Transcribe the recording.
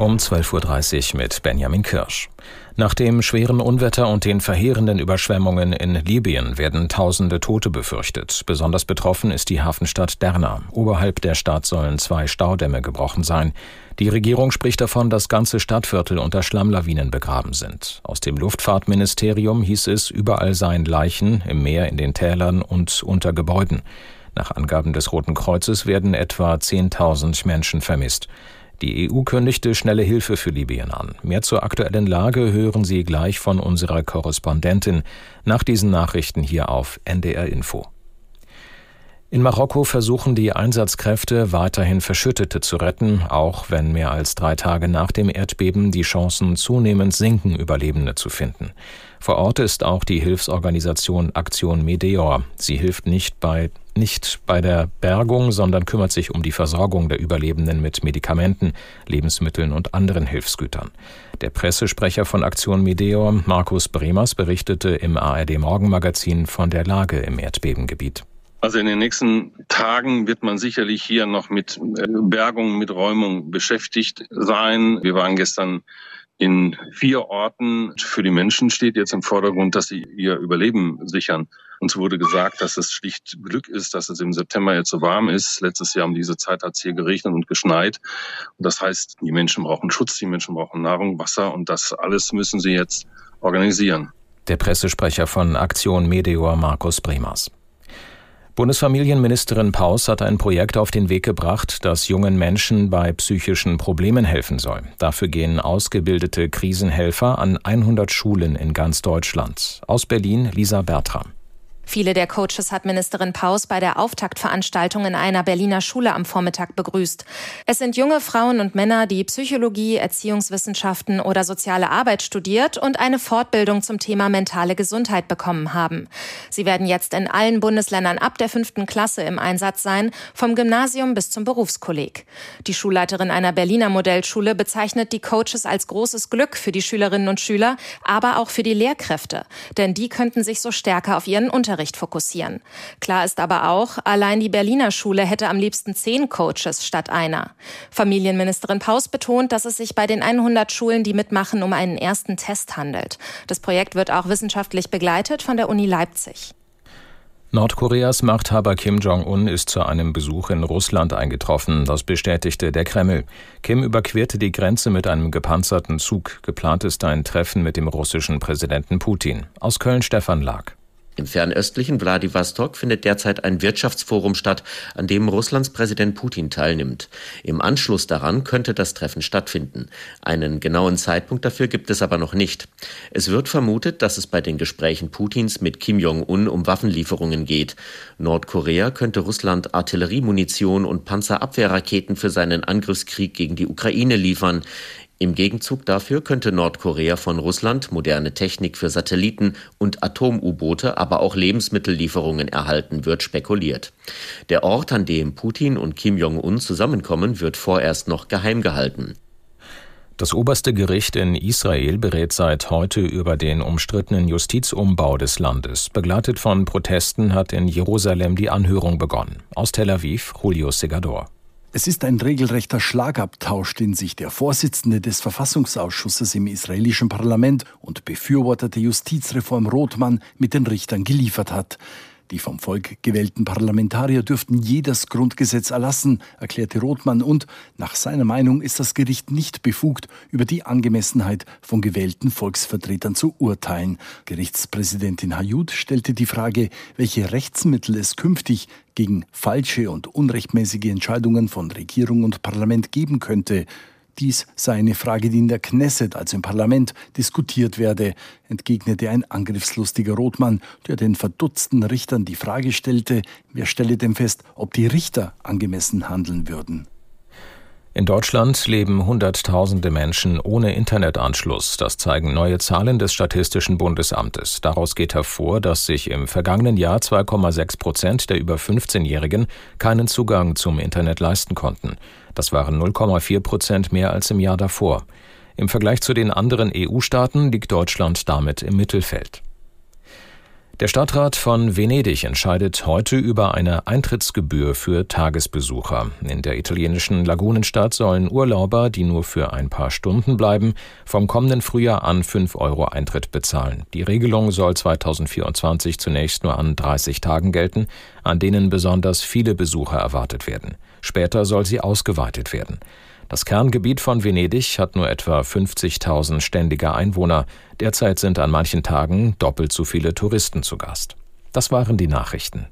Um 12.30 Uhr mit Benjamin Kirsch. Nach dem schweren Unwetter und den verheerenden Überschwemmungen in Libyen werden tausende Tote befürchtet. Besonders betroffen ist die Hafenstadt Derna. Oberhalb der Stadt sollen zwei Staudämme gebrochen sein. Die Regierung spricht davon, dass ganze Stadtviertel unter Schlammlawinen begraben sind. Aus dem Luftfahrtministerium hieß es, überall seien Leichen im Meer, in den Tälern und unter Gebäuden. Nach Angaben des Roten Kreuzes werden etwa 10.000 Menschen vermisst. Die EU kündigte schnelle Hilfe für Libyen an. Mehr zur aktuellen Lage hören Sie gleich von unserer Korrespondentin nach diesen Nachrichten hier auf NDR Info. In Marokko versuchen die Einsatzkräfte weiterhin Verschüttete zu retten, auch wenn mehr als drei Tage nach dem Erdbeben die Chancen zunehmend sinken, Überlebende zu finden. Vor Ort ist auch die Hilfsorganisation Aktion Meteor. Sie hilft nicht bei, nicht bei der Bergung, sondern kümmert sich um die Versorgung der Überlebenden mit Medikamenten, Lebensmitteln und anderen Hilfsgütern. Der Pressesprecher von Aktion Meteor, Markus Bremers, berichtete im ARD Morgenmagazin von der Lage im Erdbebengebiet. Also in den nächsten Tagen wird man sicherlich hier noch mit äh, Bergung, mit Räumung beschäftigt sein. Wir waren gestern in vier Orten. Für die Menschen steht jetzt im Vordergrund, dass sie ihr Überleben sichern. Uns wurde gesagt, dass es schlicht Glück ist, dass es im September jetzt so warm ist. Letztes Jahr um diese Zeit hat es hier geregnet und geschneit. Und das heißt, die Menschen brauchen Schutz, die Menschen brauchen Nahrung, Wasser und das alles müssen sie jetzt organisieren. Der Pressesprecher von Aktion Meteor Markus Bremers. Bundesfamilienministerin Paus hat ein Projekt auf den Weg gebracht, das jungen Menschen bei psychischen Problemen helfen soll. Dafür gehen ausgebildete Krisenhelfer an 100 Schulen in ganz Deutschland. Aus Berlin Lisa Bertram. Viele der Coaches hat Ministerin Paus bei der Auftaktveranstaltung in einer Berliner Schule am Vormittag begrüßt. Es sind junge Frauen und Männer, die Psychologie, Erziehungswissenschaften oder soziale Arbeit studiert und eine Fortbildung zum Thema mentale Gesundheit bekommen haben. Sie werden jetzt in allen Bundesländern ab der fünften Klasse im Einsatz sein, vom Gymnasium bis zum Berufskolleg. Die Schulleiterin einer Berliner Modellschule bezeichnet die Coaches als großes Glück für die Schülerinnen und Schüler, aber auch für die Lehrkräfte, denn die könnten sich so stärker auf ihren Unterricht Unterricht fokussieren. Klar ist aber auch, allein die Berliner Schule hätte am liebsten zehn Coaches statt einer. Familienministerin Paus betont, dass es sich bei den 100 Schulen, die mitmachen, um einen ersten Test handelt. Das Projekt wird auch wissenschaftlich begleitet von der Uni Leipzig. Nordkoreas Machthaber Kim Jong-un ist zu einem Besuch in Russland eingetroffen. Das bestätigte der Kreml. Kim überquerte die Grenze mit einem gepanzerten Zug. Geplant ist ein Treffen mit dem russischen Präsidenten Putin. Aus Köln Stefan Lag. Im fernöstlichen Wladiwostok findet derzeit ein Wirtschaftsforum statt, an dem Russlands Präsident Putin teilnimmt. Im Anschluss daran könnte das Treffen stattfinden. Einen genauen Zeitpunkt dafür gibt es aber noch nicht. Es wird vermutet, dass es bei den Gesprächen Putins mit Kim Jong-un um Waffenlieferungen geht. Nordkorea könnte Russland Artilleriemunition und Panzerabwehrraketen für seinen Angriffskrieg gegen die Ukraine liefern. Im Gegenzug dafür könnte Nordkorea von Russland moderne Technik für Satelliten und Atom-U-Boote, aber auch Lebensmittellieferungen erhalten, wird spekuliert. Der Ort, an dem Putin und Kim Jong-un zusammenkommen, wird vorerst noch geheim gehalten. Das oberste Gericht in Israel berät seit heute über den umstrittenen Justizumbau des Landes. Begleitet von Protesten hat in Jerusalem die Anhörung begonnen. Aus Tel Aviv, Julio Segador. Es ist ein regelrechter Schlagabtausch, den sich der Vorsitzende des Verfassungsausschusses im israelischen Parlament und Befürworter der Justizreform Rothmann mit den Richtern geliefert hat. Die vom Volk gewählten Parlamentarier dürften jedes Grundgesetz erlassen, erklärte Rothmann, und nach seiner Meinung ist das Gericht nicht befugt, über die Angemessenheit von gewählten Volksvertretern zu urteilen. Gerichtspräsidentin Hayut stellte die Frage, welche Rechtsmittel es künftig gegen falsche und unrechtmäßige Entscheidungen von Regierung und Parlament geben könnte. Dies sei eine Frage, die in der Knesset, also im Parlament, diskutiert werde, entgegnete ein angriffslustiger Rothmann, der den verdutzten Richtern die Frage stellte, wer stelle denn fest, ob die Richter angemessen handeln würden. In Deutschland leben Hunderttausende Menschen ohne Internetanschluss. Das zeigen neue Zahlen des Statistischen Bundesamtes. Daraus geht hervor, dass sich im vergangenen Jahr 2,6 Prozent der über 15-Jährigen keinen Zugang zum Internet leisten konnten. Das waren 0,4 Prozent mehr als im Jahr davor. Im Vergleich zu den anderen EU-Staaten liegt Deutschland damit im Mittelfeld. Der Stadtrat von Venedig entscheidet heute über eine Eintrittsgebühr für Tagesbesucher. In der italienischen Lagunenstadt sollen Urlauber, die nur für ein paar Stunden bleiben, vom kommenden Frühjahr an 5 Euro Eintritt bezahlen. Die Regelung soll 2024 zunächst nur an 30 Tagen gelten, an denen besonders viele Besucher erwartet werden. Später soll sie ausgeweitet werden. Das Kerngebiet von Venedig hat nur etwa 50.000 ständige Einwohner. Derzeit sind an manchen Tagen doppelt so viele Touristen zu Gast. Das waren die Nachrichten.